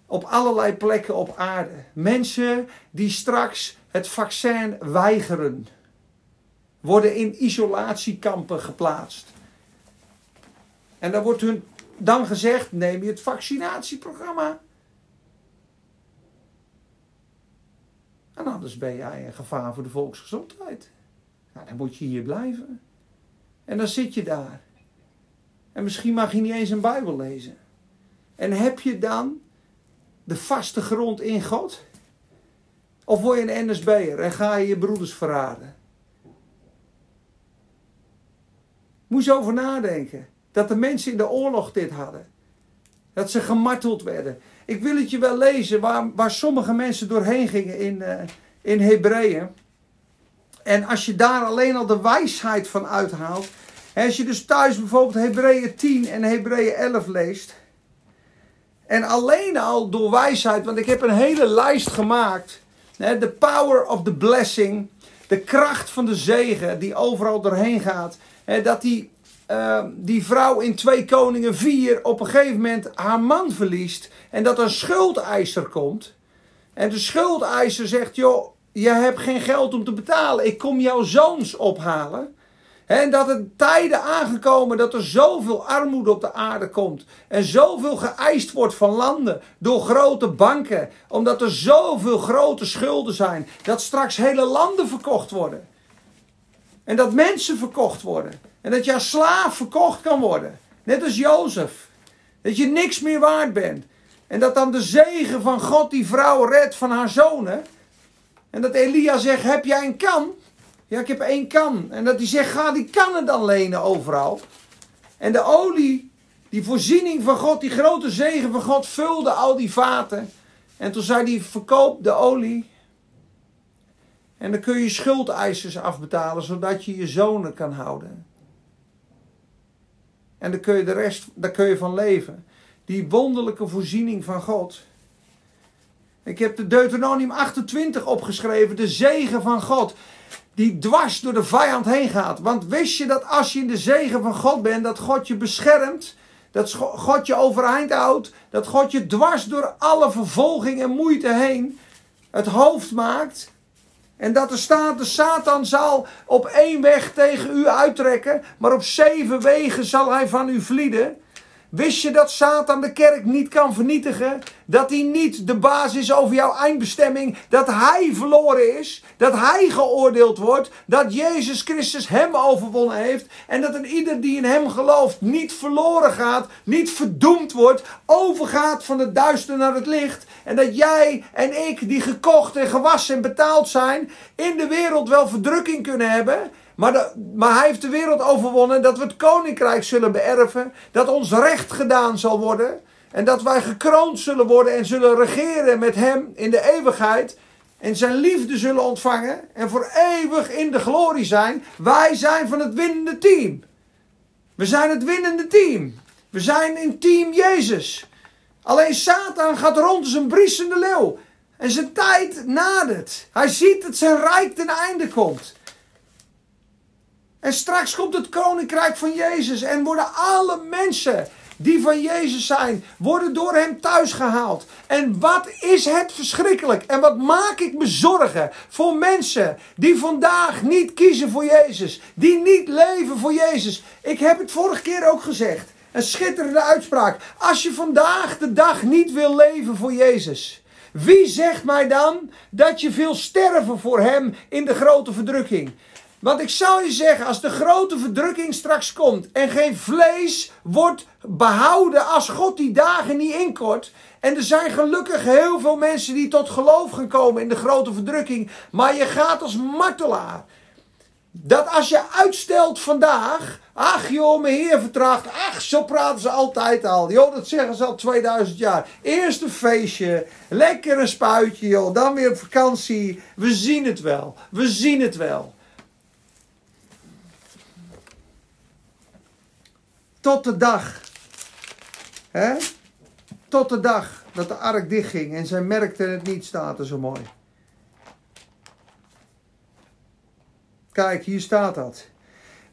Op allerlei plekken op aarde. Mensen die straks het vaccin weigeren. Worden in isolatiekampen geplaatst. En dan wordt hun dan gezegd: neem je het vaccinatieprogramma. En anders ben jij een gevaar voor de volksgezondheid. Nou, dan moet je hier blijven. En dan zit je daar. En misschien mag je niet eens een Bijbel lezen. En heb je dan de vaste grond in God? Of word je een NSB'er en ga je je broeders verraden? Moet je over nadenken. Dat de mensen in de oorlog dit hadden. Dat ze gemarteld werden. Ik wil het je wel lezen waar, waar sommige mensen doorheen gingen in, uh, in Hebreeën. En als je daar alleen al de wijsheid van uithaalt. Als je dus thuis bijvoorbeeld Hebreeën 10 en Hebreeën 11 leest. En alleen al door wijsheid, want ik heb een hele lijst gemaakt. The power of the blessing. De kracht van de zegen die overal doorheen gaat. Dat die, uh, die vrouw in 2 Koningen 4 op een gegeven moment haar man verliest. En dat een schuldeiser komt. En de schuldeiser zegt: Joh, je hebt geen geld om te betalen. Ik kom jouw zoons ophalen. En dat er tijden aangekomen dat er zoveel armoede op de aarde komt. En zoveel geëist wordt van landen door grote banken. Omdat er zoveel grote schulden zijn. Dat straks hele landen verkocht worden. En dat mensen verkocht worden. En dat jouw slaaf verkocht kan worden. Net als Jozef. Dat je niks meer waard bent. En dat dan de zegen van God die vrouw redt van haar zonen. En dat Elia zegt: Heb jij een kan? Ja, ik heb één kan. En dat hij zegt: Ga die kannen dan lenen overal. En de olie, die voorziening van God, die grote zegen van God, vulde al die vaten. En toen zei hij: Verkoop de olie. En dan kun je schuldeisers afbetalen, zodat je je zonen kan houden. En dan kun je de rest, daar kun je van leven. Die wonderlijke voorziening van God. Ik heb de Deuteronomium 28 opgeschreven, de zegen van God, die dwars door de vijand heen gaat. Want wist je dat als je in de zegen van God bent, dat God je beschermt, dat God je overeind houdt, dat God je dwars door alle vervolging en moeite heen het hoofd maakt. En dat er staat, de Satan zal op één weg tegen u uittrekken, maar op zeven wegen zal hij van u vlieden. Wist je dat Satan de kerk niet kan vernietigen? Dat hij niet de baas is over jouw eindbestemming? Dat hij verloren is? Dat hij geoordeeld wordt? Dat Jezus Christus hem overwonnen heeft? En dat een ieder die in hem gelooft niet verloren gaat, niet verdoemd wordt, overgaat van het duister naar het licht? En dat jij en ik, die gekocht en gewassen en betaald zijn, in de wereld wel verdrukking kunnen hebben? Maar, maar hij heeft de wereld overwonnen. Dat we het koninkrijk zullen beërven. Dat ons recht gedaan zal worden. En dat wij gekroond zullen worden en zullen regeren met hem in de eeuwigheid. En zijn liefde zullen ontvangen. En voor eeuwig in de glorie zijn. Wij zijn van het winnende team. We zijn het winnende team. We zijn in team Jezus. Alleen Satan gaat rond als een briesende leeuw. En zijn tijd nadert. Hij ziet dat zijn rijk ten einde komt. En straks komt het koninkrijk van Jezus en worden alle mensen die van Jezus zijn, worden door hem thuis gehaald. En wat is het verschrikkelijk en wat maak ik me zorgen voor mensen die vandaag niet kiezen voor Jezus, die niet leven voor Jezus. Ik heb het vorige keer ook gezegd. Een schitterende uitspraak. Als je vandaag de dag niet wil leven voor Jezus, wie zegt mij dan dat je wil sterven voor Hem in de grote verdrukking? Want ik zal je zeggen, als de grote verdrukking straks komt en geen vlees wordt behouden als God die dagen niet inkort. En er zijn gelukkig heel veel mensen die tot geloof gaan komen in de grote verdrukking. Maar je gaat als martelaar. Dat als je uitstelt vandaag, ach joh, mijn heer vertraagt, ach zo praten ze altijd al. Joh, dat zeggen ze al 2000 jaar. Eerst een feestje, lekker een spuitje joh, dan weer vakantie. We zien het wel, we zien het wel. Tot de dag. Hè? Tot de dag dat de ark dichtging en zij merkte het niet, staat er zo mooi. Kijk, hier staat dat.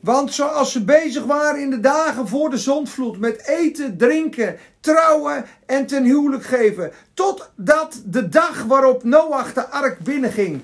Want zoals ze bezig waren in de dagen voor de zondvloed met eten, drinken, trouwen en ten huwelijk geven, totdat de dag waarop Noach de ark binnenging.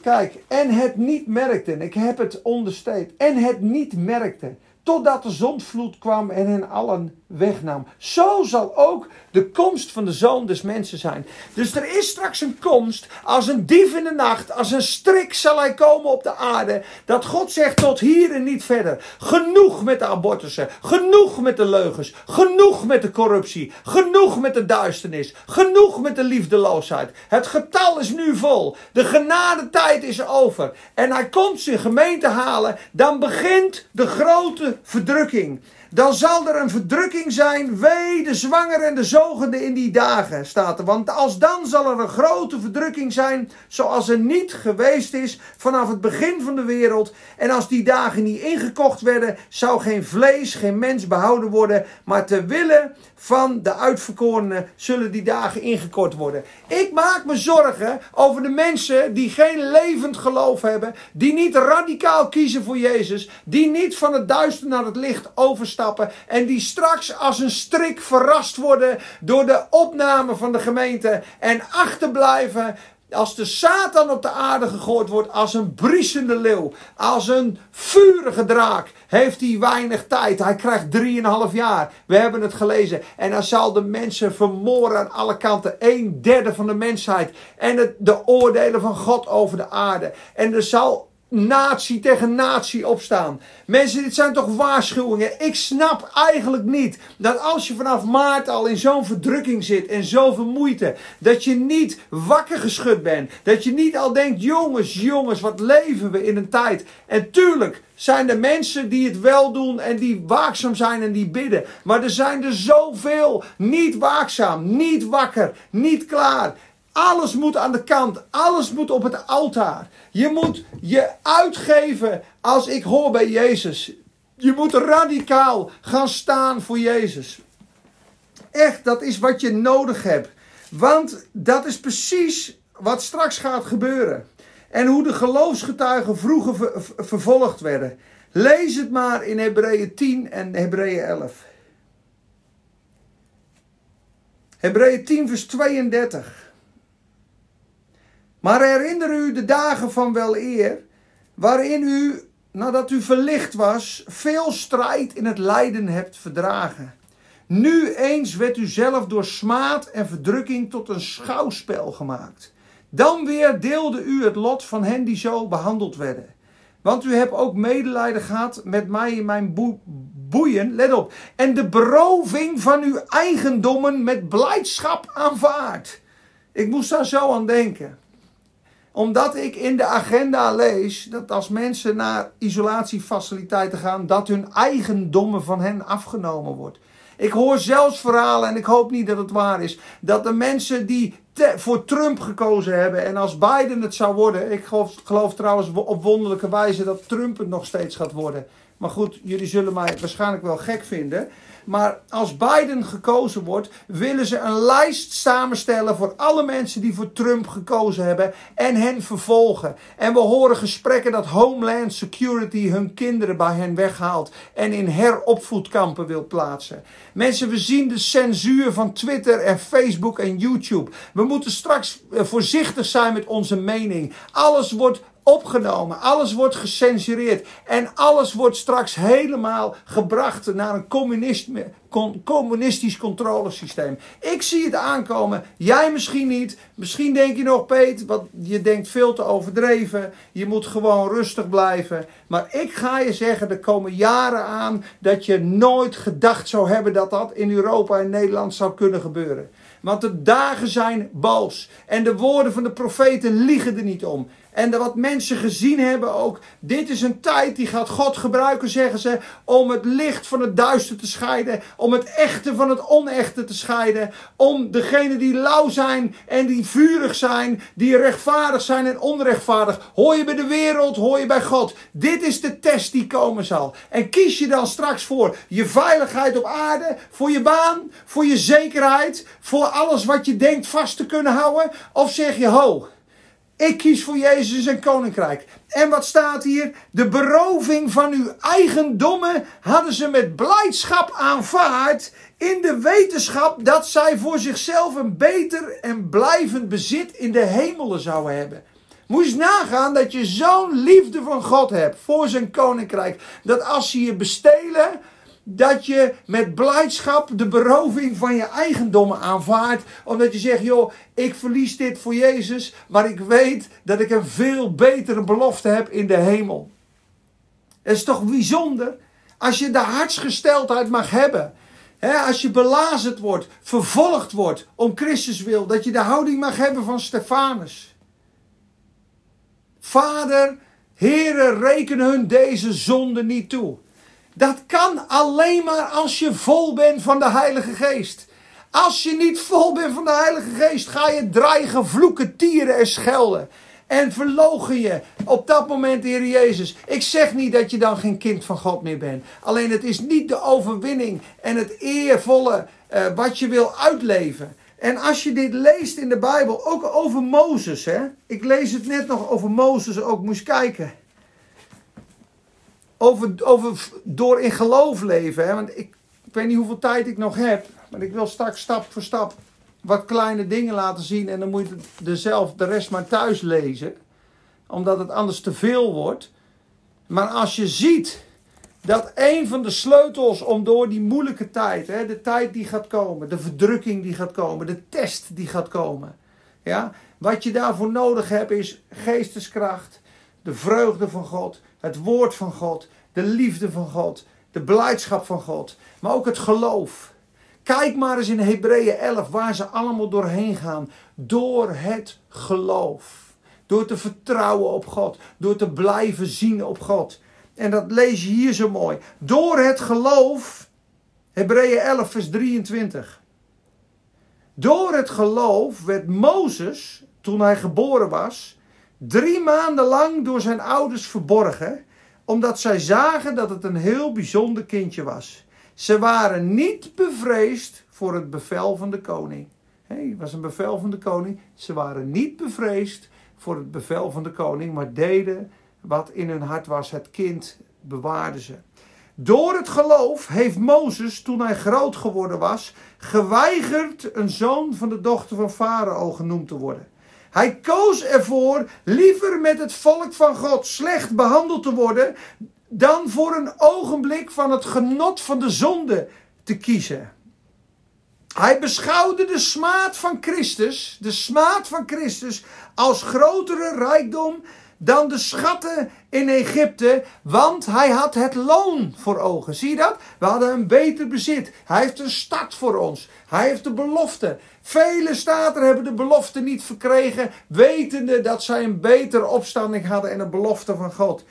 Kijk, en het niet merkte, ik heb het onderstreept, en het niet merkte, totdat de zondvloed kwam en hen allen wegnam. Zo zal ook de komst van de zoon des mensen zijn. Dus er is straks een komst, als een dief in de nacht, als een strik zal hij komen op de aarde. Dat God zegt tot hier en niet verder. Genoeg met de abortussen, genoeg met de leugens, genoeg met de corruptie, genoeg met de duisternis, genoeg met de liefdeloosheid. Het getal is nu vol. De genadetijd is over. En hij komt zijn gemeente halen. Dan begint de grote verdrukking dan zal er een verdrukking zijn, wee de zwanger en de zogende in die dagen, staat er. Want als dan zal er een grote verdrukking zijn, zoals er niet geweest is vanaf het begin van de wereld. En als die dagen niet ingekocht werden, zou geen vlees, geen mens behouden worden, maar ter wille van de uitverkorenen zullen die dagen ingekort worden. Ik maak me zorgen over de mensen die geen levend geloof hebben, die niet radicaal kiezen voor Jezus, die niet van het duister naar het licht overstappen en die straks als een strik verrast worden door de opname van de gemeente en achterblijven als de Satan op de aarde gegooid wordt als een briesende leeuw, als een vurige draak, heeft hij weinig tijd. Hij krijgt drieënhalf jaar. We hebben het gelezen. En dan zal de mensen vermoorden aan alle kanten. Een derde van de mensheid. En het, de oordelen van God over de aarde. En er zal natie tegen natie opstaan. Mensen, dit zijn toch waarschuwingen. Ik snap eigenlijk niet dat als je vanaf maart al in zo'n verdrukking zit en zoveel moeite, dat je niet wakker geschud bent. Dat je niet al denkt, jongens, jongens, wat leven we in een tijd. En tuurlijk zijn er mensen die het wel doen en die waakzaam zijn en die bidden. Maar er zijn er zoveel niet waakzaam, niet wakker, niet klaar. Alles moet aan de kant. Alles moet op het altaar. Je moet je uitgeven als ik hoor bij Jezus. Je moet radicaal gaan staan voor Jezus. Echt, dat is wat je nodig hebt. Want dat is precies wat straks gaat gebeuren. En hoe de geloofsgetuigen vroeger vervolgd werden. Lees het maar in Hebreeën 10 en Hebreeën 11. Hebreeën 10 vers 32. Maar herinner u de dagen van wel eer, waarin u, nadat u verlicht was, veel strijd in het lijden hebt verdragen. Nu eens werd u zelf door smaad en verdrukking tot een schouwspel gemaakt. Dan weer deelde u het lot van hen die zo behandeld werden. Want u hebt ook medelijden gehad met mij in mijn boeien. Let op. En de beroving van uw eigendommen met blijdschap aanvaard. Ik moest daar zo aan denken omdat ik in de agenda lees dat als mensen naar isolatiefaciliteiten gaan, dat hun eigendommen van hen afgenomen wordt. Ik hoor zelfs verhalen, en ik hoop niet dat het waar is, dat de mensen die voor Trump gekozen hebben en als Biden het zou worden, ik geloof, geloof trouwens op wonderlijke wijze dat Trump het nog steeds gaat worden. Maar goed, jullie zullen mij waarschijnlijk wel gek vinden. Maar als Biden gekozen wordt, willen ze een lijst samenstellen voor alle mensen die voor Trump gekozen hebben en hen vervolgen. En we horen gesprekken dat Homeland Security hun kinderen bij hen weghaalt en in heropvoedkampen wil plaatsen. Mensen, we zien de censuur van Twitter en Facebook en YouTube. We moeten straks eh, voorzichtig zijn met onze mening. Alles wordt opgenomen. Alles wordt gecensureerd. En alles wordt straks helemaal gebracht naar een communistisch controlesysteem. Ik zie het aankomen. Jij misschien niet. Misschien denk je nog, Peet, wat je denkt veel te overdreven. Je moet gewoon rustig blijven. Maar ik ga je zeggen, er komen jaren aan dat je nooit gedacht zou hebben dat dat in Europa en Nederland zou kunnen gebeuren. Want de dagen zijn boos. En de woorden van de profeten liegen er niet om. En wat mensen gezien hebben ook. Dit is een tijd die gaat God gebruiken, zeggen ze. Om het licht van het duister te scheiden. Om het echte van het onechte te scheiden. Om degenen die lauw zijn en die vurig zijn. Die rechtvaardig zijn en onrechtvaardig. Hoor je bij de wereld, hoor je bij God. Dit is de test die komen zal. En kies je dan straks voor je veiligheid op aarde. Voor je baan. Voor je zekerheid. Voor alles wat je denkt vast te kunnen houden. Of zeg je ho. Ik kies voor Jezus en koninkrijk. En wat staat hier? De beroving van uw eigendommen hadden ze met blijdschap aanvaard. In de wetenschap dat zij voor zichzelf een beter en blijvend bezit in de hemelen zouden hebben. Moet je nagaan dat je zo'n liefde van God hebt voor zijn koninkrijk. Dat als ze je bestelen, dat je met blijdschap de beroving van je eigendommen aanvaardt. Omdat je zegt, joh, ik verlies dit voor Jezus, maar ik weet dat ik een veel betere belofte heb in de hemel. Het is toch bijzonder als je de hartsgesteldheid mag hebben. als je belazerd wordt, vervolgd wordt om Christus wil, dat je de houding mag hebben van Stefanus. Vader, Heere, reken hun deze zonde niet toe. Dat kan alleen maar als je vol bent van de Heilige Geest. Als je niet vol bent van de Heilige Geest, ga je dreigen, vloeken, tieren en schelden. En verlogen je op dat moment Heer Jezus. Ik zeg niet dat je dan geen kind van God meer bent. Alleen het is niet de overwinning en het eervolle uh, wat je wil uitleven. En als je dit leest in de Bijbel, ook over Mozes. Hè? Ik lees het net nog over Mozes, ook moest kijken over, over door in geloof leven. Hè? Want ik, ik weet niet hoeveel tijd ik nog heb. Maar ik wil straks stap voor stap wat kleine dingen laten zien. En dan moet je zelf de rest maar thuis lezen. Omdat het anders te veel wordt. Maar als je ziet dat een van de sleutels om door die moeilijke tijd, hè, de tijd die gaat komen, de verdrukking die gaat komen, de test die gaat komen. Ja, wat je daarvoor nodig hebt is geesteskracht, de vreugde van God, het woord van God, de liefde van God, de blijdschap van God, maar ook het geloof. Kijk maar eens in Hebreeën 11 waar ze allemaal doorheen gaan. Door het geloof. Door te vertrouwen op God. Door te blijven zien op God. En dat lees je hier zo mooi. Door het geloof. Hebreeën 11 vers 23. Door het geloof werd Mozes, toen hij geboren was, drie maanden lang door zijn ouders verborgen, omdat zij zagen dat het een heel bijzonder kindje was. Ze waren niet bevreesd voor het bevel van de koning. het was een bevel van de koning. Ze waren niet bevreesd voor het bevel van de koning, maar deden wat in hun hart was. Het kind bewaarden ze. Door het geloof heeft Mozes, toen hij groot geworden was, geweigerd een zoon van de dochter van Farao genoemd te worden. Hij koos ervoor liever met het volk van God slecht behandeld te worden dan voor een ogenblik van het genot van de zonde te kiezen. Hij beschouwde de smaad van Christus, de smaad van Christus, als grotere rijkdom dan de schatten in Egypte, want hij had het loon voor ogen. Zie je dat? We hadden een beter bezit. Hij heeft een stad voor ons. Hij heeft de belofte. Vele staten hebben de belofte niet verkregen, wetende dat zij een betere opstanding hadden en een belofte van God.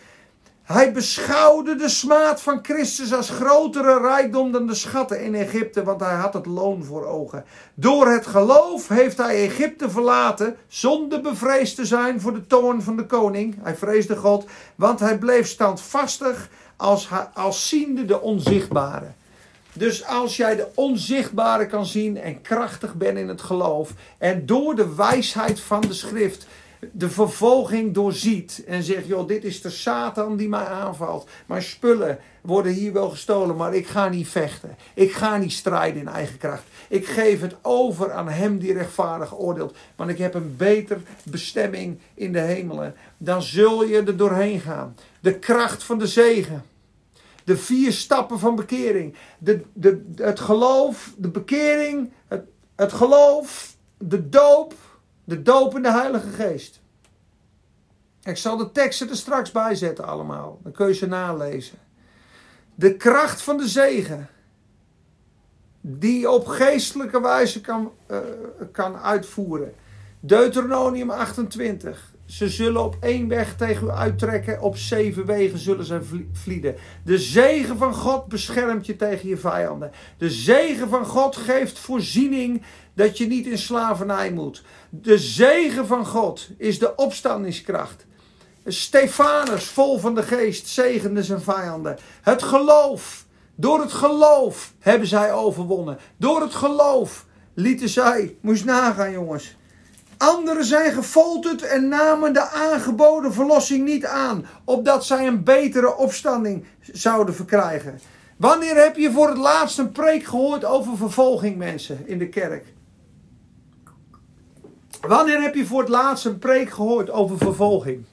Hij beschouwde de smaad van Christus als grotere rijkdom dan de schatten in Egypte, want hij had het loon voor ogen. Door het geloof heeft hij Egypte verlaten, zonder bevreesd te zijn voor de toorn van de koning. Hij vreesde God, want hij bleef standvastig als, als ziende de onzichtbare. Dus als jij de onzichtbare kan zien en krachtig bent in het geloof en door de wijsheid van de schrift de vervolging doorziet en zegt: joh, dit is de Satan die mij aanvalt. Mijn spullen worden hier wel gestolen, maar ik ga niet vechten. Ik ga niet strijden in eigen kracht. Ik geef het over aan Hem die rechtvaardig oordeelt. Want ik heb een beter bestemming in de hemelen. Dan zul je er doorheen gaan. De kracht van de zegen. De vier stappen van bekering. De, de, het geloof, de bekering, het, het geloof, de doop de dopende Heilige Geest. Ik zal de teksten er straks bij zetten allemaal. Dan kun je ze nalezen. De kracht van de zegen. Die op geestelijke wijze kan, uh, kan uitvoeren. Deuteronomium 28. Ze zullen op één weg tegen u uittrekken. Op zeven wegen zullen ze vlieden. De zegen van God beschermt je tegen je vijanden. De zegen van God geeft voorziening dat je niet in slavernij moet. De zegen van God is de opstandingskracht. Stefanus, vol van de geest, zegende zijn vijanden. Het geloof. Door het geloof hebben zij overwonnen. Door het geloof lieten zij, moest nagaan jongens. Anderen zijn gefolterd en namen de aangeboden verlossing niet aan, opdat zij een betere opstanding zouden verkrijgen. Wanneer heb je voor het laatst een preek gehoord over vervolging, mensen, in de kerk? Wanneer heb je voor het laatst een preek gehoord over vervolging?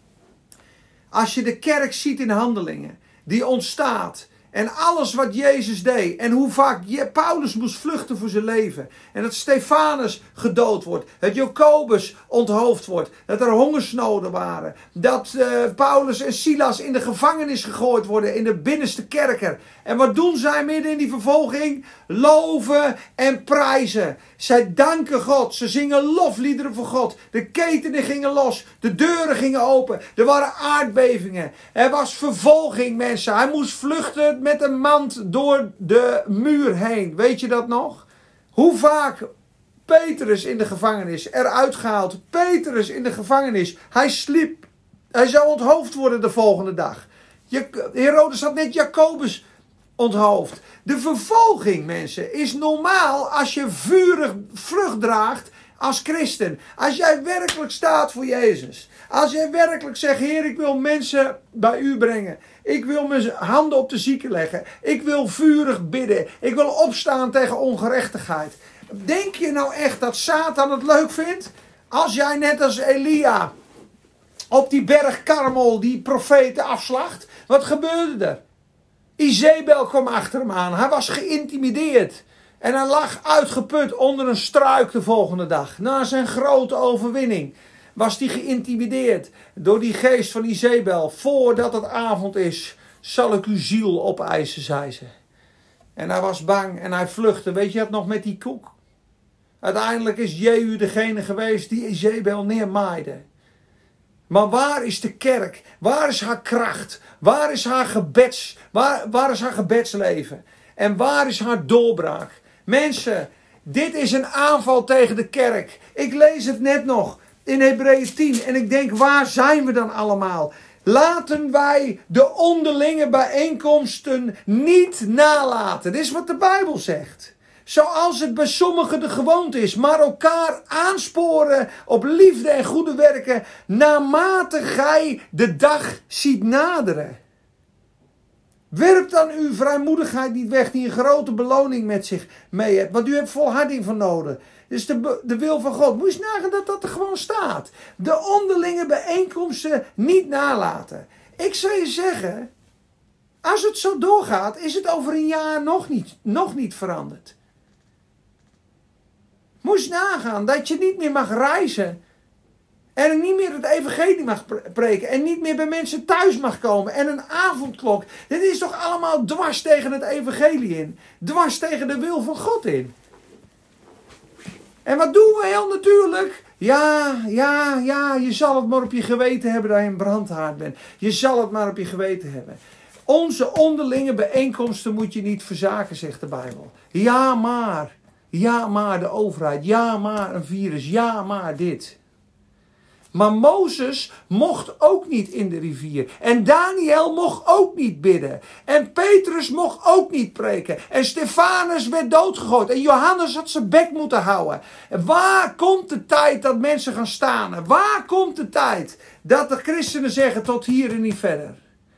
Als je de kerk ziet in handelingen, die ontstaat en alles wat Jezus deed. En hoe vaak Paulus moest vluchten voor zijn leven. En dat Stefanus gedood wordt. Dat Jacobus onthoofd wordt. Dat er hongersnoden waren. Dat uh, Paulus en Silas in de gevangenis gegooid worden. In de binnenste kerker. En wat doen zij midden in die vervolging? Loven en prijzen. Zij danken God. Ze zingen lofliederen voor God. De ketenen gingen los. De deuren gingen open. Er waren aardbevingen. Er was vervolging, mensen. Hij moest vluchten met een mand door de muur heen. Weet je dat nog? Hoe vaak Petrus in de gevangenis eruit gehaald. Petrus in de gevangenis. Hij sliep. Hij zou onthoofd worden de volgende dag. Herodes had net Jacobus onthoofd. De vervolging, mensen, is normaal als je vurig vrucht draagt als christen. Als jij werkelijk staat voor Jezus. Als jij werkelijk zegt, Heer, ik wil mensen bij u brengen. Ik wil mijn handen op de zieken leggen. Ik wil vurig bidden. Ik wil opstaan tegen ongerechtigheid. Denk je nou echt dat Satan het leuk vindt? Als jij net als Elia op die berg Karmel die profeten afslacht. Wat gebeurde er? Izebel kwam achter hem aan. Hij was geïntimideerd. En hij lag uitgeput onder een struik de volgende dag. Na zijn grote overwinning was hij geïntimideerd door die geest van Izebel. Voordat het avond is, zal ik uw ziel opeisen, zei ze. En hij was bang en hij vluchtte. Weet je het nog met die koek? Uiteindelijk is Jehu degene geweest die Izebel neermaaide. Maar waar is de kerk? Waar is haar kracht? Waar is haar gebeds? Waar, waar is haar gebedsleven? En waar is haar doorbraak? Mensen, dit is een aanval tegen de kerk. Ik lees het net nog in Hebreeën 10 en ik denk, waar zijn we dan allemaal? Laten wij de onderlinge bijeenkomsten niet nalaten. Dit is wat de Bijbel zegt. Zoals het bij sommigen de gewoonte is, maar elkaar aansporen op liefde en goede werken, naarmate gij de dag ziet naderen. Werp dan uw vrijmoedigheid niet weg, die een grote beloning met zich mee hebt. Want u hebt volharding van nodig. Dus de, de wil van God. Moet je nagaan dat dat er gewoon staat. De onderlinge bijeenkomsten niet nalaten. Ik zou je zeggen, als het zo doorgaat, is het over een jaar nog niet, nog niet veranderd. Moest nagaan dat je niet meer mag reizen. En niet meer het evangelie mag preken. En niet meer bij mensen thuis mag komen. En een avondklok. Dit is toch allemaal dwars tegen het evangelie in. Dwars tegen de wil van God in. En wat doen we heel natuurlijk? Ja, ja, ja, je zal het maar op je geweten hebben dat je een brandhaard bent. Je zal het maar op je geweten hebben. Onze onderlinge bijeenkomsten moet je niet verzaken, zegt de Bijbel. Ja, maar. Ja, maar de overheid. Ja, maar een virus. Ja, maar dit. Maar Mozes mocht ook niet in de rivier. En Daniel mocht ook niet bidden. En Petrus mocht ook niet preken. En Stefanus werd doodgegooid. En Johannes had zijn bek moeten houden. En waar komt de tijd dat mensen gaan staan? Waar komt de tijd dat de christenen zeggen tot hier en niet verder?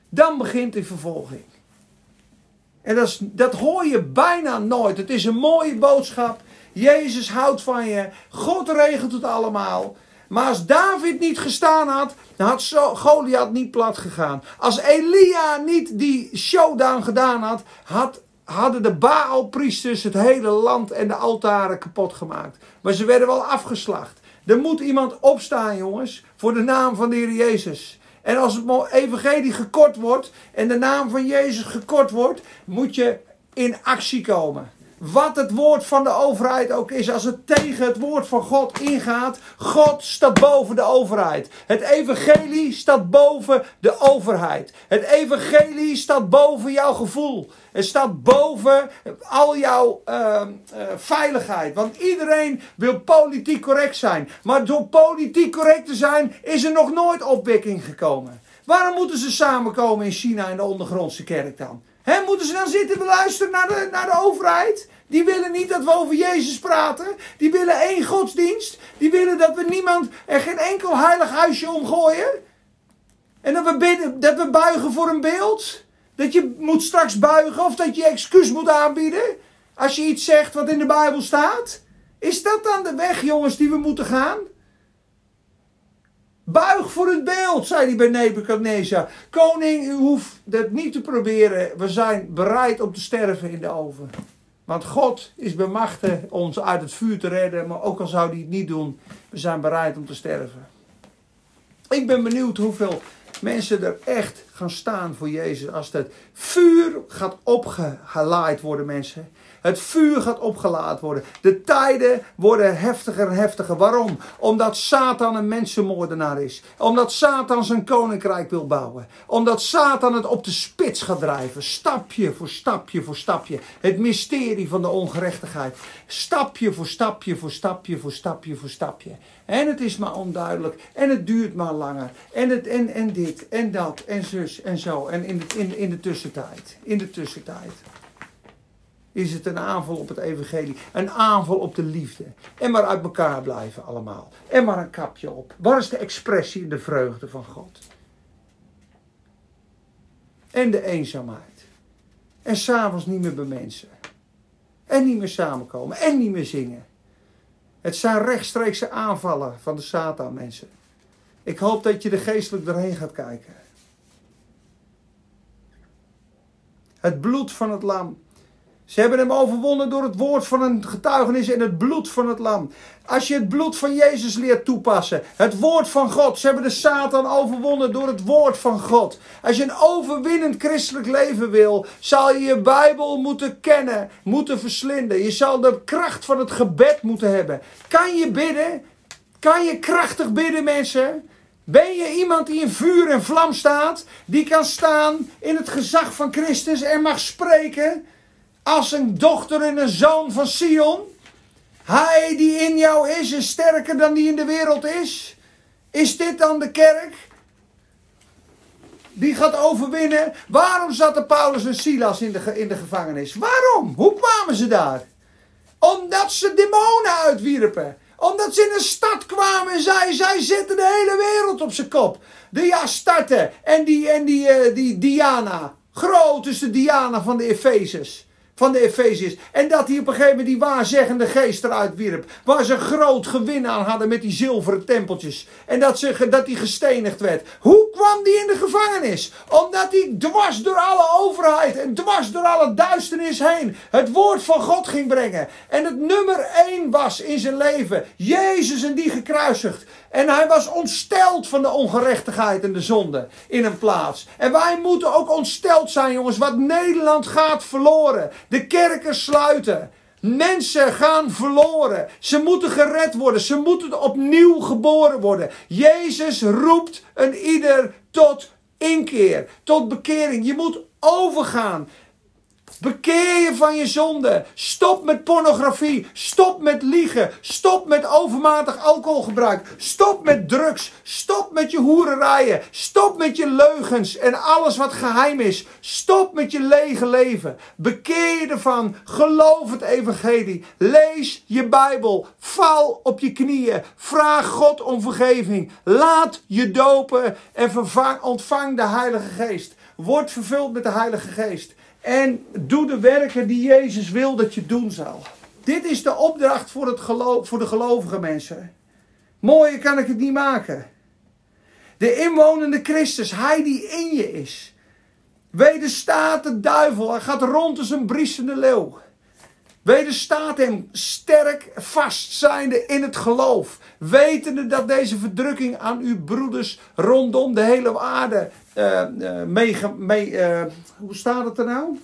Dan begint de vervolging. En dat, dat hoor je bijna nooit. Het is een mooie boodschap. Jezus houdt van je. God regelt het allemaal. Maar als David niet gestaan had, dan had Goliath niet plat gegaan. Als Elia niet die showdown gedaan had, had hadden de Baalpriesters het hele land en de altaren kapot gemaakt. Maar ze werden wel afgeslacht. Er moet iemand opstaan, jongens, voor de naam van de Heer Jezus. En als het evangelie gekort wordt en de naam van Jezus gekort wordt, moet je in actie komen. Wat het woord van de overheid ook is, als het tegen het woord van God ingaat, God staat boven de overheid. Het evangelie staat boven de overheid. Het evangelie staat boven jouw gevoel. Het staat boven al jouw uh, uh, veiligheid. Want iedereen wil politiek correct zijn. Maar door politiek correct te zijn, is er nog nooit opwekking gekomen. Waarom moeten ze samenkomen in China in de ondergrondse kerk dan? He, moeten ze dan zitten luisteren naar de, naar de overheid? Die willen niet dat we over Jezus praten. Die willen één godsdienst. Die willen dat we niemand er geen enkel heilig huisje omgooien. En dat we, bidden, dat we buigen voor een beeld. Dat je moet straks buigen of dat je excuus moet aanbieden. Als je iets zegt wat in de Bijbel staat. Is dat dan de weg, jongens, die we moeten gaan? Buig voor het beeld, zei hij bij Nebuchadnezzar. Koning, u hoeft dat niet te proberen. We zijn bereid om te sterven in de oven. Want God is bemachtigd ons uit het vuur te redden. Maar ook al zou hij het niet doen, we zijn bereid om te sterven. Ik ben benieuwd hoeveel mensen er echt gaan staan voor Jezus. Als het vuur gaat opgelaaid worden, mensen. Het vuur gaat opgelaten worden. De tijden worden heftiger en heftiger. Waarom? Omdat Satan een mensenmoordenaar is. Omdat Satan zijn koninkrijk wil bouwen. Omdat Satan het op de spits gaat drijven. Stapje voor stapje voor stapje. Het mysterie van de ongerechtigheid. Stapje voor stapje voor stapje voor stapje voor stapje. En het is maar onduidelijk. En het duurt maar langer. En, het, en, en dit en dat en zus en zo. En in de, in, in de tussentijd. In de tussentijd is het een aanval op het evangelie. Een aanval op de liefde. En maar uit elkaar blijven allemaal. En maar een kapje op. Waar is de expressie in de vreugde van God? En de eenzaamheid. En s'avonds niet meer bij mensen. En niet meer samenkomen. En niet meer zingen. Het zijn rechtstreekse aanvallen van de Satan, mensen. Ik hoop dat je er geestelijk doorheen gaat kijken. Het bloed van het lam ze hebben hem overwonnen door het woord van een getuigenis en het bloed van het lam. Als je het bloed van Jezus leert toepassen, het woord van God. Ze hebben de Satan overwonnen door het woord van God. Als je een overwinnend christelijk leven wil, zal je je Bijbel moeten kennen, moeten verslinden. Je zal de kracht van het gebed moeten hebben. Kan je bidden? Kan je krachtig bidden, mensen? Ben je iemand die in vuur en vlam staat, die kan staan in het gezag van Christus en mag spreken? Als een dochter en een zoon van Sion. Hij die in jou is, is sterker dan die in de wereld is. Is dit dan de kerk? Die gaat overwinnen. Waarom zaten Paulus en Silas in de, in de gevangenis? Waarom? Hoe kwamen ze daar? Omdat ze demonen uitwierpen. Omdat ze in een stad kwamen en zij, zij zetten de hele wereld op zijn kop. De Astarte en die, en die, uh, die Diana. Groot is de Diana van de Efezes van de Efeziërs. En dat hij op een gegeven moment die waarzeggende geest eruit wierp. Waar ze groot gewin aan hadden met die zilveren tempeltjes. En dat, ze, dat hij gestenigd werd. Hoe kwam die in de gevangenis? Omdat hij dwars door alle overheid en dwars door alle duisternis heen het woord van God ging brengen. En het nummer één was in zijn leven. Jezus en die gekruisigd. En hij was ontsteld van de ongerechtigheid en de zonde in een plaats. En wij moeten ook ontsteld zijn, jongens. Wat Nederland gaat verloren. De kerken sluiten. Mensen gaan verloren. Ze moeten gered worden. Ze moeten opnieuw geboren worden. Jezus roept een ieder tot inkeer, tot bekering. Je moet overgaan. Bekeer je van je zonde. Stop met pornografie. Stop met liegen. Stop met overmatig alcoholgebruik. Stop met drugs. Stop met je hoererijen. Stop met je leugens en alles wat geheim is. Stop met je lege leven. Bekeer je ervan. Geloof het evangelie. Lees je Bijbel. Val op je knieën. Vraag God om vergeving. Laat je dopen en ontvang de Heilige Geest. Word vervuld met de Heilige Geest. En doe de werken die Jezus wil dat je doen zal. Dit is de opdracht voor, het geloof, voor de gelovige mensen. Mooier kan ik het niet maken. De inwonende Christus, hij die in je is. Wederstaat de duivel, hij gaat rond als een briesende leeuw. Wederstaat hem sterk vast zijnde in het geloof. Wetende dat deze verdrukking aan uw broeders rondom de hele aarde uh, mee, mee uh, hoe staat het er nou?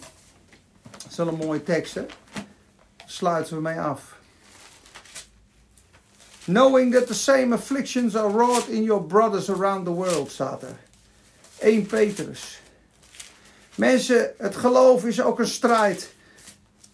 Dat is wel een mooie tekst, hè? Sluiten we mee af. Knowing that the same afflictions are wrought in your brothers around the world, staat er. 1 Petrus. Mensen, het geloof is ook een strijd.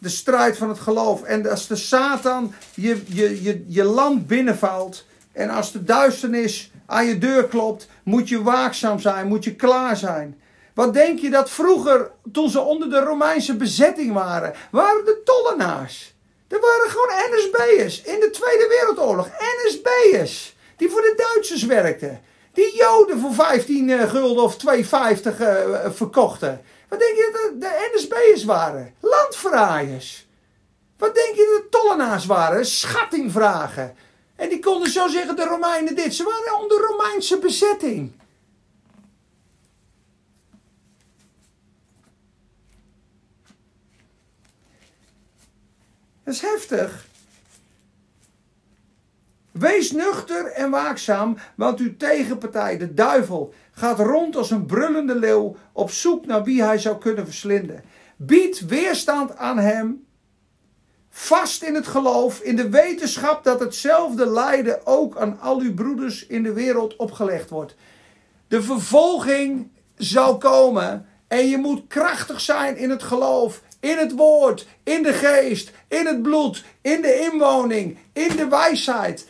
De strijd van het geloof. En als de Satan je, je, je, land binnenvalt. En als de duisternis aan je deur klopt, moet je waakzaam zijn, moet je klaar zijn. Wat denk je dat vroeger, toen ze onder de Romeinse bezetting waren, waren de tollenaars. Er waren gewoon NSB'ers in de Tweede Wereldoorlog. NSB'ers. Die voor de Duitsers werkten. Die Joden voor 15 eh, gulden of 2,50 uh, verkochten. Wat denk je dat de NSB'ers waren? Landverraaiers. Wat denk je dat de tollenaars waren? Schatting vragen. En die konden zo zeggen, de Romeinen dit. Ze waren onder Romeinse bezetting. Dat is heftig. Wees nuchter en waakzaam, want uw tegenpartij, de duivel, gaat rond als een brullende leeuw op zoek naar wie hij zou kunnen verslinden. Bied weerstand aan hem Vast in het geloof, in de wetenschap dat hetzelfde lijden ook aan al uw broeders in de wereld opgelegd wordt. De vervolging zal komen en je moet krachtig zijn in het geloof, in het woord, in de geest, in het bloed, in de inwoning, in de wijsheid.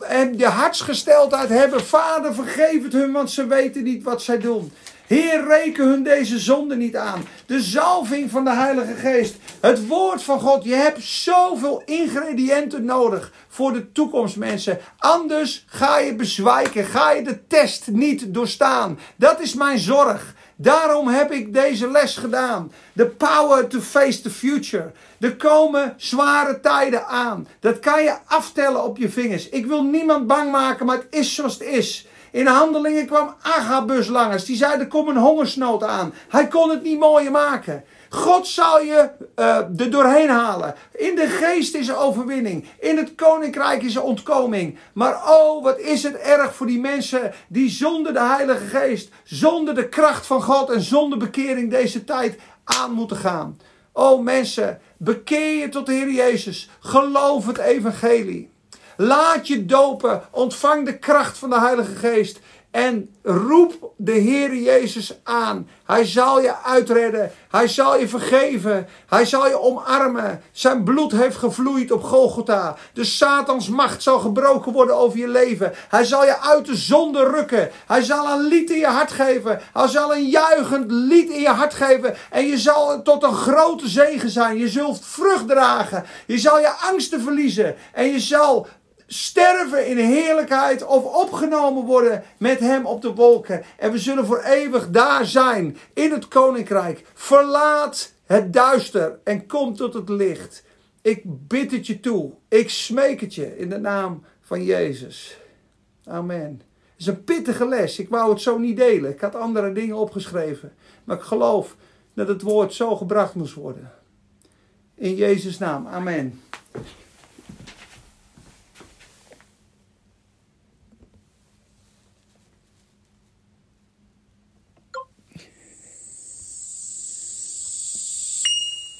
En je hartsgesteldheid hebben. Vader, vergeef het hun, want ze weten niet wat zij doen. Heer, reken hun deze zonde niet aan. De zalving van de Heilige Geest. Het woord van God. Je hebt zoveel ingrediënten nodig voor de toekomst, mensen. Anders ga je bezwijken. Ga je de test niet doorstaan. Dat is mijn zorg. Daarom heb ik deze les gedaan. The power to face the future. Er komen zware tijden aan. Dat kan je aftellen op je vingers. Ik wil niemand bang maken, maar het is zoals het is. In handelingen kwam Agabus langs. Die zei: Er komt een hongersnood aan. Hij kon het niet mooier maken. God zal je uh, er doorheen halen. In de geest is er overwinning. In het koninkrijk is er ontkoming. Maar oh, wat is het erg voor die mensen die zonder de Heilige Geest, zonder de kracht van God en zonder bekering deze tijd aan moeten gaan. Oh mensen, bekeer je tot de Heer Jezus. Geloof het evangelie. Laat je dopen. Ontvang de kracht van de Heilige Geest. En roep de Heer Jezus aan. Hij zal je uitredden. Hij zal je vergeven. Hij zal je omarmen. Zijn bloed heeft gevloeid op Golgotha. De Satans macht zal gebroken worden over je leven. Hij zal je uit de zonde rukken. Hij zal een lied in je hart geven. Hij zal een juichend lied in je hart geven. En je zal tot een grote zegen zijn. Je zult vrucht dragen. Je zal je angsten verliezen. En je zal sterven in heerlijkheid of opgenomen worden met hem op de wolken. En we zullen voor eeuwig daar zijn in het koninkrijk. Verlaat het duister en kom tot het licht. Ik bid het je toe. Ik smeek het je in de naam van Jezus. Amen. Het is een pittige les. Ik wou het zo niet delen. Ik had andere dingen opgeschreven. Maar ik geloof dat het woord zo gebracht moest worden. In Jezus' naam. Amen.